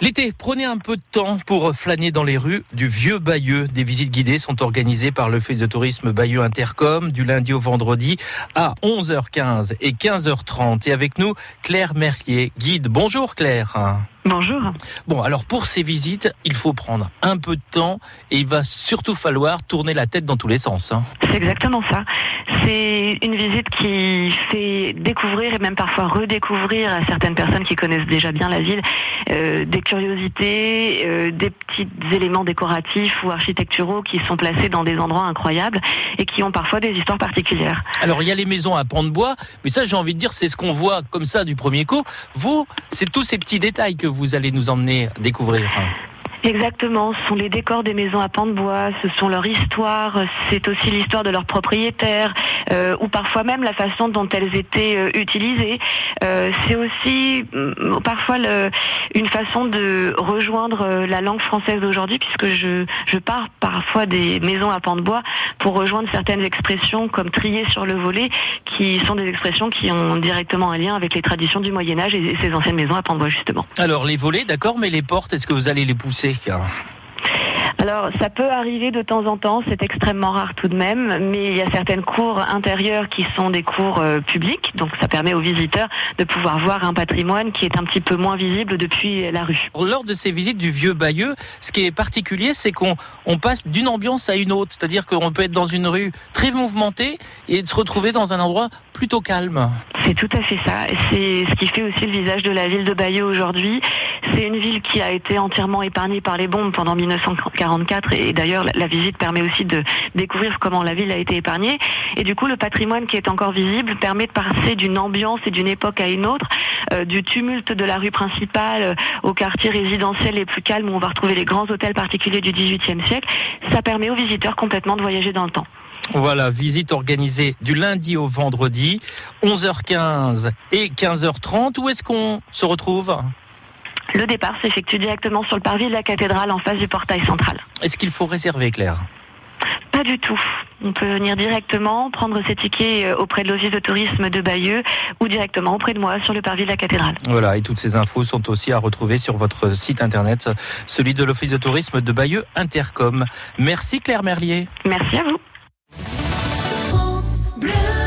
L'été, prenez un peu de temps pour flâner dans les rues du Vieux Bayeux. Des visites guidées sont organisées par le Office de tourisme Bayeux Intercom du lundi au vendredi à 11h15 et 15h30. Et avec nous, Claire Merlier, guide. Bonjour Claire. Bonjour. Bon, alors pour ces visites, il faut prendre un peu de temps et il va surtout falloir tourner la tête dans tous les sens. hein. C'est exactement ça. C'est une visite qui fait découvrir et même parfois redécouvrir à certaines personnes qui connaissent déjà bien la ville euh, des curiosités, euh, des petits éléments décoratifs ou architecturaux qui sont placés dans des endroits incroyables et qui ont parfois des histoires particulières. Alors il y a les maisons à pans de bois, mais ça j'ai envie de dire c'est ce qu'on voit comme ça du premier coup. Vous, c'est tous ces petits détails que vous allez nous emmener découvrir. Exactement, ce sont les décors des maisons à pans de bois, ce sont leur histoire, c'est aussi l'histoire de leurs propriétaires, euh, ou parfois même la façon dont elles étaient euh, utilisées. Euh, c'est aussi mm, parfois le- une façon de rejoindre la langue française d'aujourd'hui, puisque je, je pars parfois des maisons à pans de bois pour rejoindre certaines expressions comme trier sur le volet, qui sont des expressions qui ont directement un lien avec les traditions du Moyen Âge et ces anciennes maisons à pans de bois justement. Alors les volets, d'accord, mais les portes, est-ce que vous allez les pousser Alors, ça peut arriver de temps en temps, c'est extrêmement rare tout de même, mais il y a certaines cours intérieures qui sont des cours euh, publics, donc ça permet aux visiteurs de pouvoir voir un patrimoine qui est un petit peu moins visible depuis la rue. Lors de ces visites du vieux Bayeux, ce qui est particulier, c'est qu'on on passe d'une ambiance à une autre. C'est-à-dire qu'on peut être dans une rue très mouvementée et se retrouver dans un endroit plutôt calme. C'est tout à fait ça. Et C'est ce qui fait aussi le visage de la ville de Bayeux aujourd'hui. C'est une ville qui a été entièrement épargnée par les bombes pendant 1944 et d'ailleurs la- visite permet aussi de découvrir comment la ville a été épargnée. Et du coup, le patrimoine qui est encore visible permet de passer d'une ambiance et d'une époque à une autre, euh, du tumulte de la rue principale euh, au quartier résidentiel les plus calmes où on va retrouver les grands hôtels particuliers du XVIIIe siècle. Ça permet aux visiteurs complètement de voyager dans le temps. Voilà, visite organisée du lundi au vendredi, 11h15 et 15h30. Où est-ce qu'on se retrouve? Le départ s'effectue directement sur le parvis de la cathédrale en face du portail central. Est-ce qu'il faut réserver, Claire? Pas du tout. On peut venir directement prendre ses tickets euh, auprès de l'office de tourisme de Bayeux ou directement auprès de moi sur le parvis de la cathédrale. Voilà, et toutes ces infos sont aussi à retrouver sur votre site internet, celui de l'Office de tourisme de Bayeux Intercom. Merci Claire Merlier. Merci à vous. France Bleu.